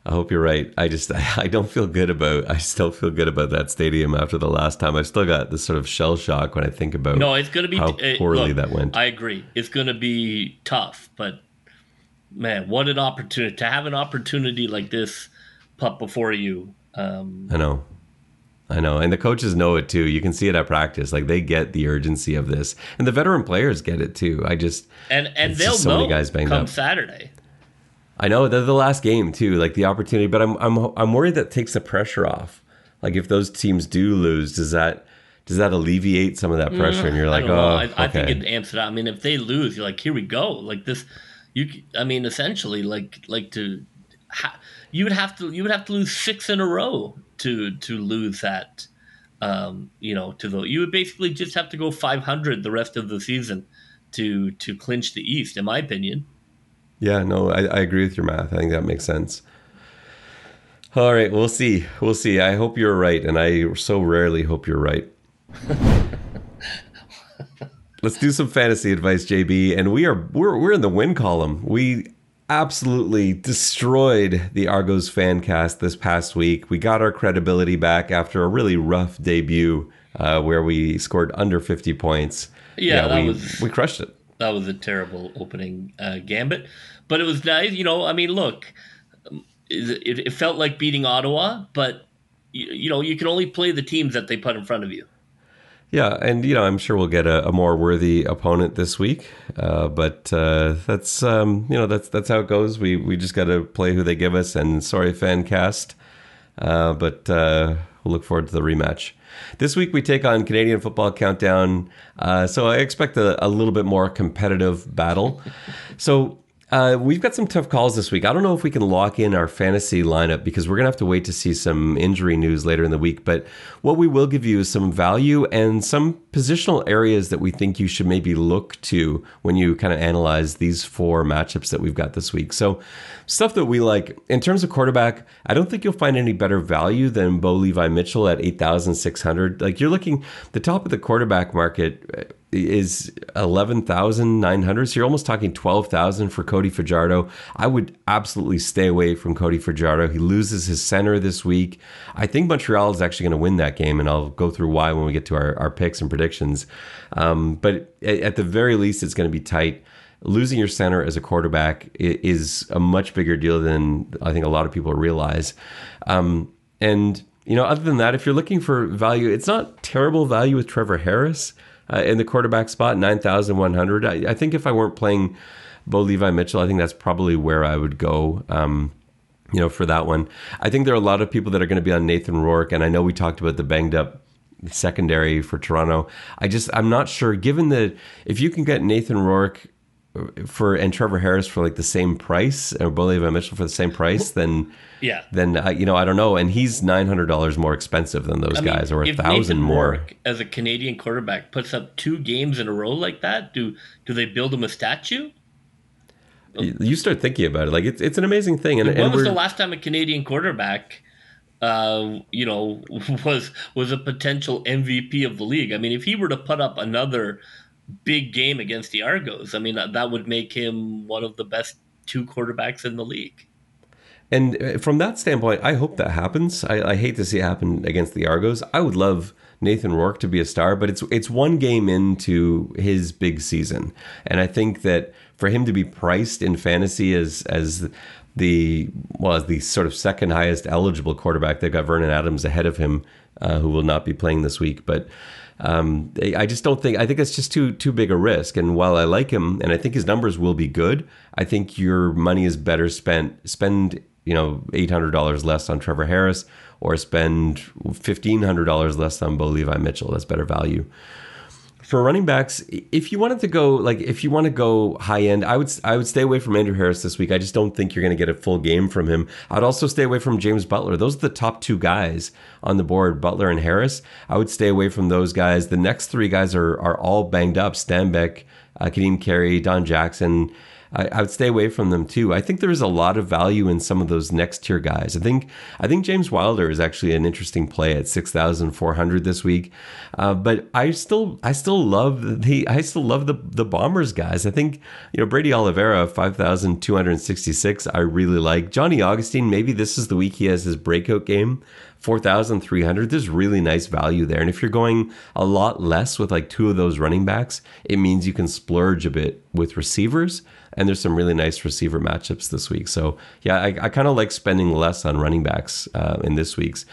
I hope you're right. I just I don't feel good about. I still feel good about that stadium after the last time. I've still got this sort of shell shock when I think about. No, it's going to be how poorly look, that went. I agree. It's going to be tough, but man, what an opportunity to have an opportunity like this put before you. Um, I know. I know, and the coaches know it too. You can see it at practice; like they get the urgency of this, and the veteran players get it too. I just and and they'll so know many guys banged come up. Saturday. I know they're the last game too, like the opportunity, but I'm I'm I'm worried that takes the pressure off. Like if those teams do lose, does that does that alleviate some of that pressure? And you're like, oh, I, okay. I, think it amps it up. I mean, if they lose, you're like, here we go. Like this, you. I mean, essentially, like like to, ha, you would have to you would have to lose six in a row to to lose that. Um, you know, to the you would basically just have to go 500 the rest of the season to to clinch the East, in my opinion. Yeah, no, I, I agree with your math. I think that makes sense. All right, we'll see. We'll see. I hope you're right, and I so rarely hope you're right. Let's do some fantasy advice, JB. And we are we're we're in the win column. We absolutely destroyed the Argos fan cast this past week. We got our credibility back after a really rough debut uh, where we scored under 50 points. Yeah, yeah we, was, we crushed it. That was a terrible opening uh, gambit. But it was nice, you know. I mean, look, it, it felt like beating Ottawa, but you, you know you can only play the teams that they put in front of you. Yeah, and you know, I'm sure we'll get a, a more worthy opponent this week. Uh, but uh, that's um, you know that's that's how it goes. We we just got to play who they give us. And sorry, fan cast, uh, but uh, we'll look forward to the rematch. This week we take on Canadian Football Countdown. Uh, so I expect a, a little bit more competitive battle. So uh, we've got some tough calls this week. I don't know if we can lock in our fantasy lineup because we're going to have to wait to see some injury news later in the week. But what we will give you is some value and some positional areas that we think you should maybe look to when you kind of analyze these four matchups that we've got this week. So, stuff that we like in terms of quarterback, I don't think you'll find any better value than Bo Levi Mitchell at 8,600. Like you're looking, the top of the quarterback market is 11,900. So you're almost talking 12,000 for Cody Fajardo. I would absolutely stay away from Cody Fajardo. He loses his center this week. I think Montreal is actually going to win that game, and I'll go through why when we get to our, our picks and predictions. Um, but at the very least, it's going to be tight. Losing your center as a quarterback is a much bigger deal than I think a lot of people realize. Um, and, you know, other than that, if you're looking for value, it's not terrible value with Trevor Harris uh, in the quarterback spot, 9,100. I, I, think if I weren't playing Bo Levi Mitchell, I think that's probably where I would go. Um, you know, for that one, I think there are a lot of people that are going to be on Nathan Rourke, and I know we talked about the banged up secondary for Toronto. I just I'm not sure. Given that if you can get Nathan Rourke for and Trevor Harris for like the same price, or Bo Levi Mitchell for the same price, then yeah, then uh, you know I don't know. And he's nine hundred dollars more expensive than those I guys, mean, or a thousand more. as a Canadian quarterback puts up two games in a row like that, do do they build him a statue? You start thinking about it, like it's it's an amazing thing. And when and was the last time a Canadian quarterback? Uh, you know, was was a potential MVP of the league. I mean, if he were to put up another big game against the Argos, I mean, that would make him one of the best two quarterbacks in the league. And uh, from that standpoint, I hope that happens. I, I, hate to see it happen against the Argos. I would love Nathan Rourke to be a star, but it's it's one game into his big season, and I think that for him to be priced in fantasy as as the well the sort of second highest eligible quarterback, they've got Vernon Adams ahead of him, uh, who will not be playing this week, but. Um, I just don't think I think it's just too too big a risk. And while I like him and I think his numbers will be good, I think your money is better spent spend you know eight hundred dollars less on Trevor Harris or spend fifteen hundred dollars less on Bo Levi Mitchell. That's better value for running backs, if you wanted to go like if you want to go high end, I would I would stay away from Andrew Harris this week. I just don't think you're going to get a full game from him. I'd also stay away from James Butler. Those are the top two guys on the board, Butler and Harris. I would stay away from those guys. The next three guys are are all banged up. Stanback, uh, Kadeem Carey, Don Jackson. I, I, would stay away from them too. I think there is a lot of value in some of those next tier guys. I think I think James Wilder is actually an interesting play at six thousand four hundred this week. Uh, but I still I still love the I still love the the Bombers guys. I think you know Brady Oliveira five thousand two hundred sixty six. I really like Johnny Augustine. Maybe this is the week he has his breakout game. 4,300, there's really nice value there. And if you're going a lot less with like two of those running backs, it means you can splurge a bit with receivers and there's some really nice receiver matchups this week. So yeah, I, I kind of like spending less on running backs uh, in this week's.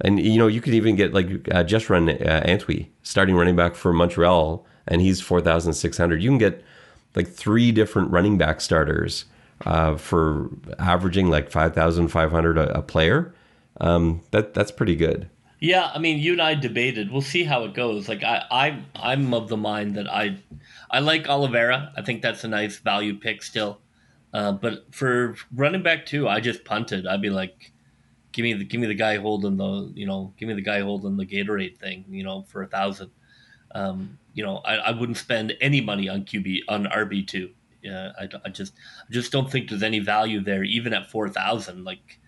And you know, you could even get like uh, Jeshrun uh, Antwi starting running back for Montreal, and he's four thousand six hundred. You can get like three different running back starters uh, for averaging like five thousand five hundred a player. Um, that that's pretty good. Yeah, I mean, you and I debated. We'll see how it goes. Like I, I, I'm of the mind that I, I like Oliveira. I think that's a nice value pick still. Uh, but for running back two, I just punted. I'd be like, give me the give me the guy holding the you know give me the guy holding the Gatorade thing you know for a thousand. Um, you know, I, I wouldn't spend any money on QB on RB two. Yeah, I, I just I just don't think there's any value there, even at four thousand. Like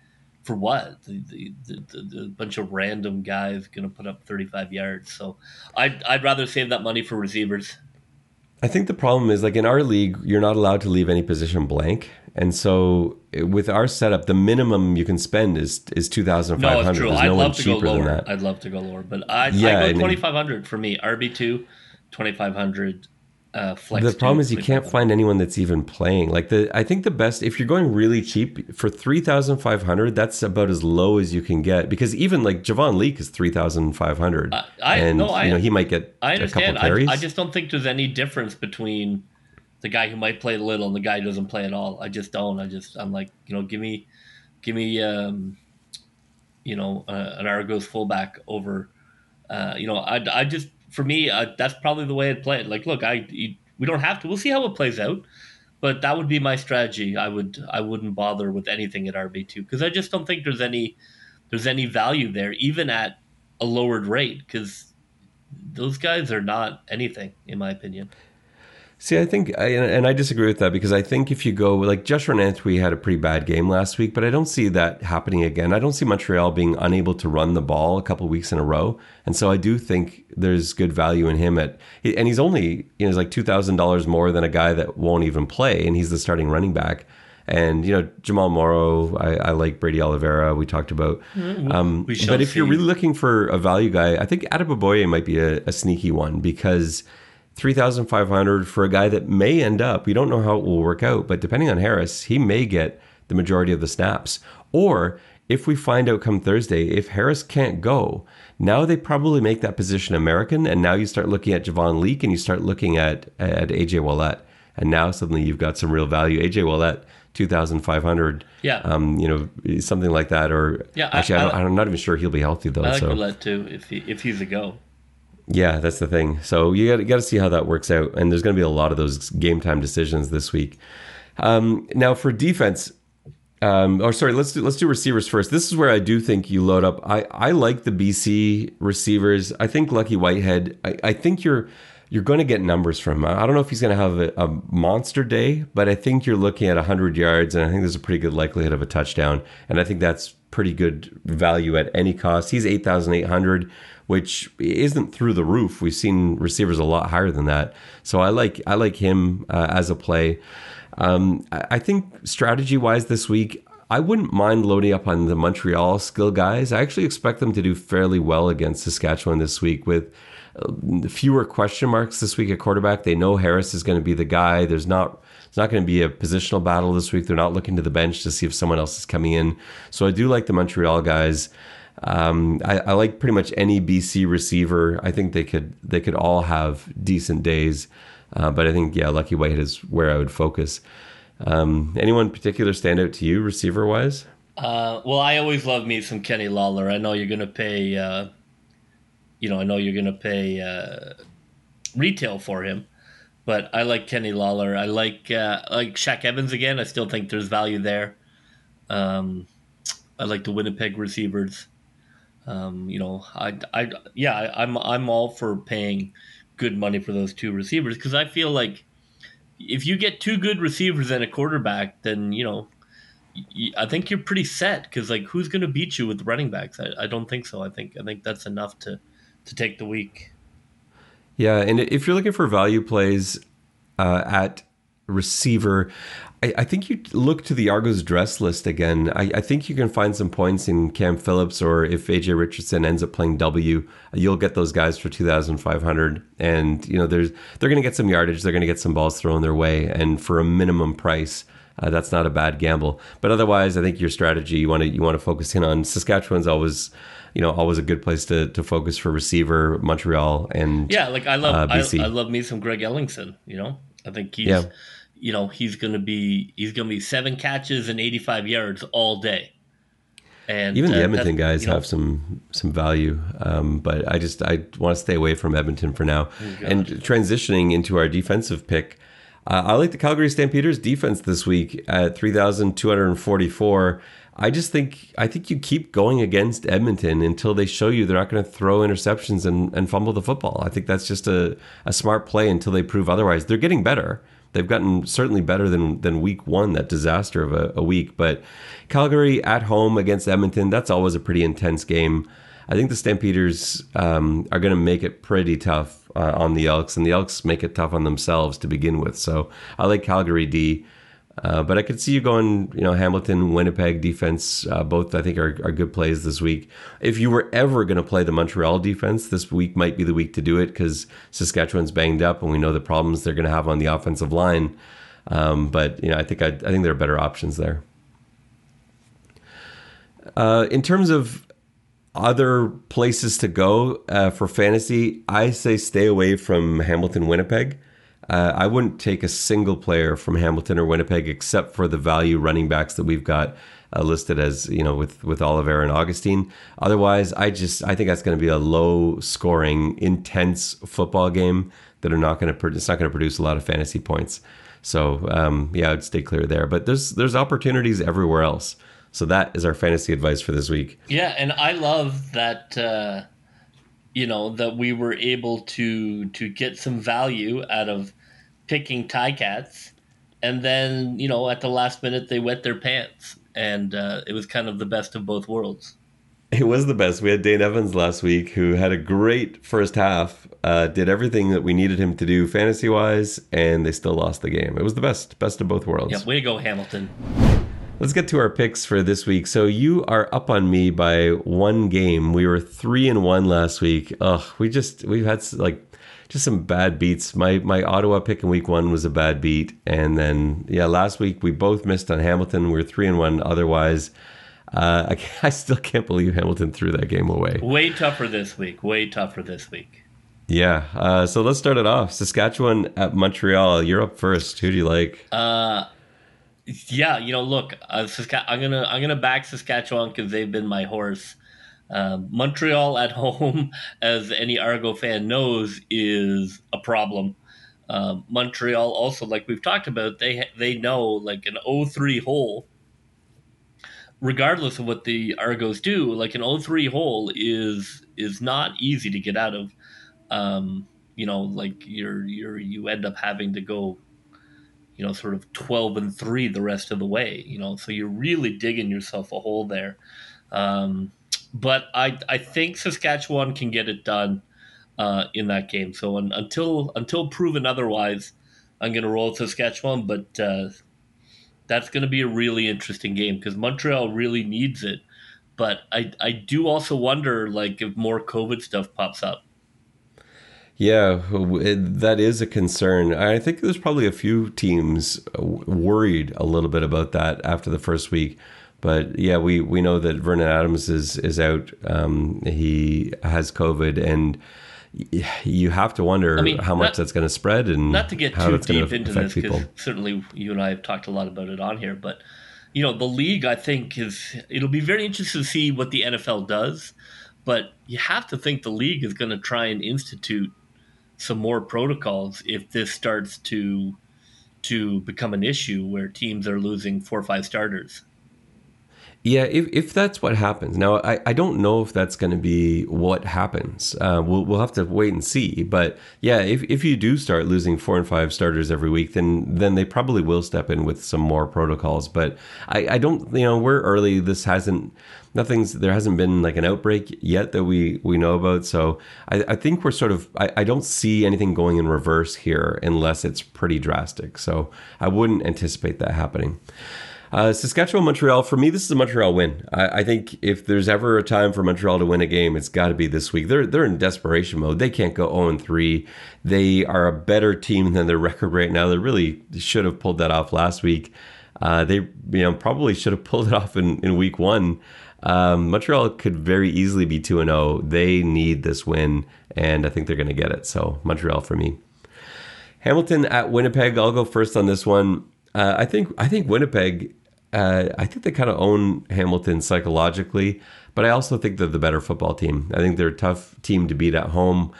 for what? The, the, the, the, bunch of random guys going to put up 35 yards. So I'd, I'd rather save that money for receivers. I think the problem is like in our league, you're not allowed to leave any position blank. And so with our setup, the minimum you can spend is is two thousand five hundred. No, it's There's I'd no love to go lower. I'd love to go lower, but I yeah, I go twenty five hundred for me. RB two, twenty five hundred. Uh, flex. The problem is you can't find anyone that's even playing. Like the, I think the best if you're going really cheap for three thousand five hundred, that's about as low as you can get. Because even like Javon Leak is three thousand five hundred, I- I- and no, I- you know he might get I a couple understand. I, I just don't think there's any difference between the guy who might play a little and the guy who doesn't play at all. I just don't. I just I'm like you know give me give me um, you know uh, an Argos fullback over uh, you know I, I just for me uh, that's probably the way it. Like look I you, we don't have to. We'll see how it plays out. But that would be my strategy. I would I wouldn't bother with anything at RB two because I just don't think there's any there's any value there even at a lowered rate because those guys are not anything in my opinion. See, I think, I- and I disagree with that because I think if you go like Josh Jeshrun Antwi had a pretty bad game last week, but I don't see that happening again. I don't see Montreal being unable to run the ball a couple weeks in a row, and so I do think there's good value in him at, and he's only you know he's like two thousand dollars more than a guy that won't even play, and he's the starting running back. And you know Jamal Morrow, I, I like Brady Oliveira. We talked about, um, We but if you're really looking for a value guy, I think Adeboboye might be a, a sneaky one because 3,500 for a guy that may end up, we don't know how it will work out, but depending on Harris, he may get the majority of the snaps. Or if we find out come Thursday, if Harris can't go, now they probably make that position American. And now you start looking at Javon Leak and you start looking at, at AJ Ouellette. And now suddenly you've got some real value. AJ Ouellette, 2,500. Yeah. Um, you know, something like that. Or Yeah, actually, I, I- don't, I'm not even sure he'll be healthy though. I like so. Too if he, if he's a go. Yeah, that's the thing. So you got, to see how that works out, and there's going to be a lot of those game time decisions this week. Um, now for defense, um, or sorry, let's do let's do receivers first. This is where I do think you load up. I I like the BC receivers. I think Lucky Whitehead. I, I think you're you're going to get numbers from him. I don't know if he's going to have a, a monster day, but I think you're looking at 100 yards, and I think there's a pretty good likelihood of a touchdown. And I think that's pretty good value at any cost. He's 8,800, which isn't through the roof. We've seen receivers a lot higher than that. So I like I like him uh, as a play. Um, I think strategy wise this week, I wouldn't mind loading up on the Montreal skill guys. I actually expect them to do fairly well against Saskatchewan this week with uh, fewer question marks this week at quarterback. They know Harris is going to be the guy. There's not it's not going to be a positional battle this week. They're not looking to the bench to see if someone else is coming in. So I do like the Montreal guys. Um, I, I like pretty much any BC receiver. I think they could they could all have decent days. Uh, but I think yeah, Lucky White is where I would focus. Um, anyone particular stand out to you receiver wise? Uh, well, I always love me some Kenny Lawler. I know you're to pay, uh, you know, I know you're to pay uh, retail for him, but I like Kenny Lawler. I like uh, like Shaq Evans again. I still think there's value there. Um, I like the Winnipeg receivers. Um, you know, I, I, yeah, I'm, I'm all for paying good money for those two receivers because I feel like if you get two good receivers and a quarterback, then you know I think you're pretty set because like who's going to beat you with running backs? I, I don't think so. I think I think that's enough to to take the week. Yeah, and if you're looking for value plays uh, at receiver, I, I think you look to the Argos dress list again. I, I think you can find some points in Cam Phillips, or if AJ Richardson ends up playing W, you'll get those guys for two thousand five hundred. And you know, there's they're going to get some yardage, they're going to get some balls thrown their way, and for a minimum price. Uh, that's not a bad gamble, but otherwise, I think your strategy you want to you want to focus in on Saskatchewan's always, you know, always a good place to, to focus for receiver. Montreal and Yeah, like I love Uh, BC. I, I love me some Greg Ellingson. You know, I think he's Yeah. You know he's going to be he's going to be seven catches and eighty five yards all day. And Even the uh, Edmonton guys you know, have some some value, um, but I just I want to stay away from Edmonton for now. and transitioning into our defensive pick, uh, I like the Calgary Stampeders defense this week at three thousand two hundred and forty four. I just think I think you keep going against Edmonton until they show you they're not going to throw interceptions and, and fumble the football. I think that's just a, a smart play until they prove otherwise. They're getting better. They've gotten certainly better than than week one, that disaster of a, a week. But Calgary at home against Edmonton, that's always a pretty intense game. I think the Stampeders um, are going to make it pretty tough uh, on the Elks, and the Elks make it tough on themselves to begin with. So I like Calgary D. Uh, but I could see you going, you know, Hamilton, Winnipeg defense. Uh, both I think are, are good plays this week. If you were ever going to play the Montreal defense, this week might be the week to do it because Saskatchewan's banged up, and we know the problems they're going to have on the offensive line. Um, but you know, I think I, I think there are better options there. Uh, in terms of other places to go uh, for fantasy, I say stay away from Hamilton, Winnipeg. Uh, I wouldn't take a single player from Hamilton or Winnipeg except for the value running backs that we've got uh, listed as you know with with Oliver and Augustine. Otherwise, I just I think that's going to be a low scoring, intense football game that are not going to it's not going to produce a lot of fantasy points. So um, yeah, I'd stay clear there. But there's there's opportunities everywhere else. So that is our fantasy advice for this week. Yeah, and I love that. Uh you know that we were able to to get some value out of picking Ti-Cats and then you know at the last minute they wet their pants, and uh, it was kind of the best of both worlds. It was the best. We had Dane Evans last week, who had a great first half, uh, did everything that we needed him to do fantasy wise, and they still lost the game. It was the best, best of both worlds. Yeah, way to go, Hamilton. Let's get to our picks for this week. So you are up on me by one game. We were three and one last week. Ugh, we just we've had like just some bad beats. My my Ottawa pick in week one was a bad beat, and then yeah, last week we both missed on Hamilton. We are three and one. Otherwise, uh, I, I still can't believe Hamilton threw that game away. Way tougher this week. Way tougher this week. Yeah. Uh, so let's start it off. Saskatchewan at Montreal. You're up first. Who do you like? Uh, yeah, you know, look, uh, I'm gonna I'm gonna back Saskatchewan because they've been my horse. Uh, Montreal at home, as any Argo fan knows, is a problem. Uh, Montreal also, like we've talked about, they they know like an 0-3 hole. Regardless of what the Argos do, like an 0-3 hole is is not easy to get out of. Um, you know, like you're you're you end up having to go you know, sort of 12 and 3 the rest of the way, you know, so you're really digging yourself a hole there. Um, but I, I think Saskatchewan can get it done uh, in that game. So un, until until proven otherwise, I'm going to roll Saskatchewan, but uh, that's going to be a really interesting game because Montreal really needs it. But I, I do also wonder, like, if more COVID stuff pops up. Yeah, it, that is a concern. I think there's probably a few teams worried a little bit about that after the first week. But yeah, we, we know that Vernon Adams is is out. Um, he has COVID, and you have to wonder I mean, how much not, that's going to spread and not to get too deep into this because certainly you and I have talked a lot about it on here. But you know, the league I think is it'll be very interesting to see what the NFL does. But you have to think the league is going to try and institute some more protocols if this starts to to become an issue where teams are losing four or five starters. Yeah, if, if that's what happens. Now, I, I don't know if that's going to be what happens. Uh, we'll, we'll have to wait and see. But yeah, if, if you do start losing four and five starters every week, then then they probably will step in with some more protocols. But I, I don't, you know, we're early. This hasn't nothing's there hasn't been like an outbreak yet that we we know about. So I, I think we're sort of I, I don't see anything going in reverse here unless it's pretty drastic. So I wouldn't anticipate that happening. Uh, Saskatchewan, Montreal. For me, this is a Montreal win. I, I, think if there's ever a time for Montreal to win a game, it's got to be this week. They're they're in desperation mode. They can't go 0 3. They are a better team than their record right now. They really should have pulled that off last week. Uh, they you know probably should have pulled it off in, in week one. Um, Montreal could very easily be 2 0. They need this win, and I think they're going to get it. So, Montreal for me. Hamilton at Winnipeg. I'll go first on this one. Uh, I think I think Winnipeg. Uh, I think they kind of own Hamilton psychologically, but I also think they're the better football team. I think they're a tough team to beat at home.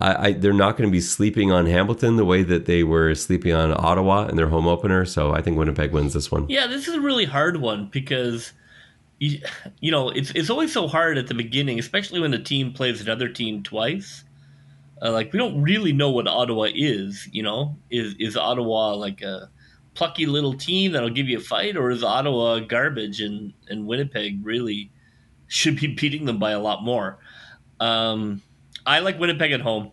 I, I, they're not going to be sleeping on Hamilton the way that they were sleeping on Ottawa in their home opener. So I think Winnipeg wins this one. Yeah, this is a really hard one because you, you know, it's it's always so hard at the beginning, especially when a team plays another team twice. Uh, like we don't really know what Ottawa is. You know, is is Ottawa like a plucky little team that'll give you a fight, or is Ottawa garbage and and Winnipeg really should be beating them by a lot more? Um, I like Winnipeg at home.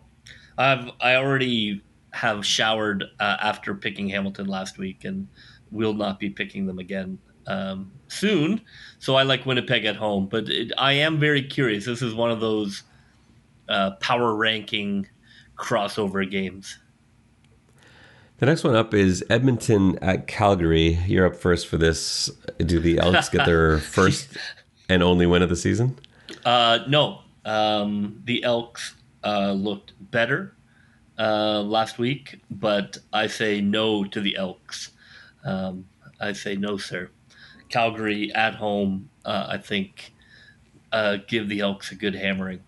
I've I already have showered uh, after picking Hamilton last week, and will not be picking them again um, soon. So I like Winnipeg at home, but it, I am very curious. This is one of those uh, power ranking crossover games. The next one up is Edmonton at Calgary. You're up first for this. Do the Elks get their first and only win of the season? Uh, no. Um, the Elks uh, looked better uh, last week, but I say no to the Elks. Um, I say no, sir. Calgary at home, uh, I think, uh, give the Elks a good hammering.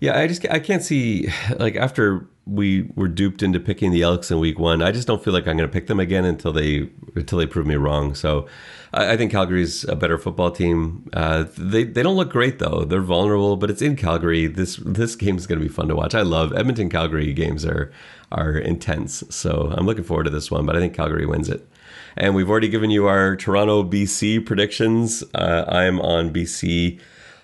Yeah, I just I can't see like after we were duped into picking the Elks in week one. I just don't feel like I'm going to pick them again until they until they prove me wrong. So I, I think Calgary's a better football team. Uh, they they don't look great though. They're vulnerable, but it's in Calgary. This this game is going to be fun to watch. I love Edmonton Calgary games are are intense. So I'm looking forward to this one. But I think Calgary wins it. And we've already given you our Toronto BC predictions. Uh, I'm on BC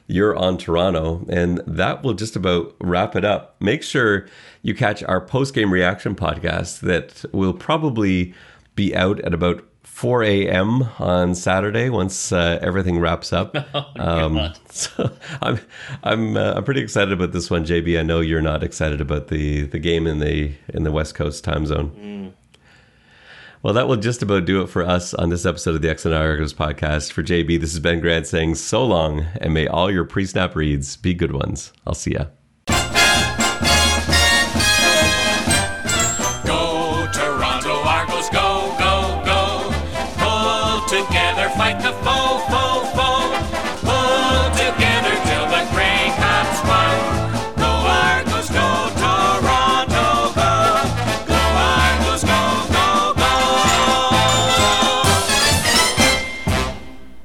you're on Toronto. And that will just about wrap it up. Make sure you catch our post game reaction podcast that will probably be out at about 4 a.m. on Saturday once uh, everything wraps up. Oh, um, so I'm I'm uh, I'm pretty excited about this one, JB. I know you're not excited about the the game in the in the West Coast time zone. Mm. Well, that will just about do it for us on this episode of the X and Argos podcast. For JB, this is Ben Grant saying so long, and may all your pre snap reads be good ones. I'll see ya.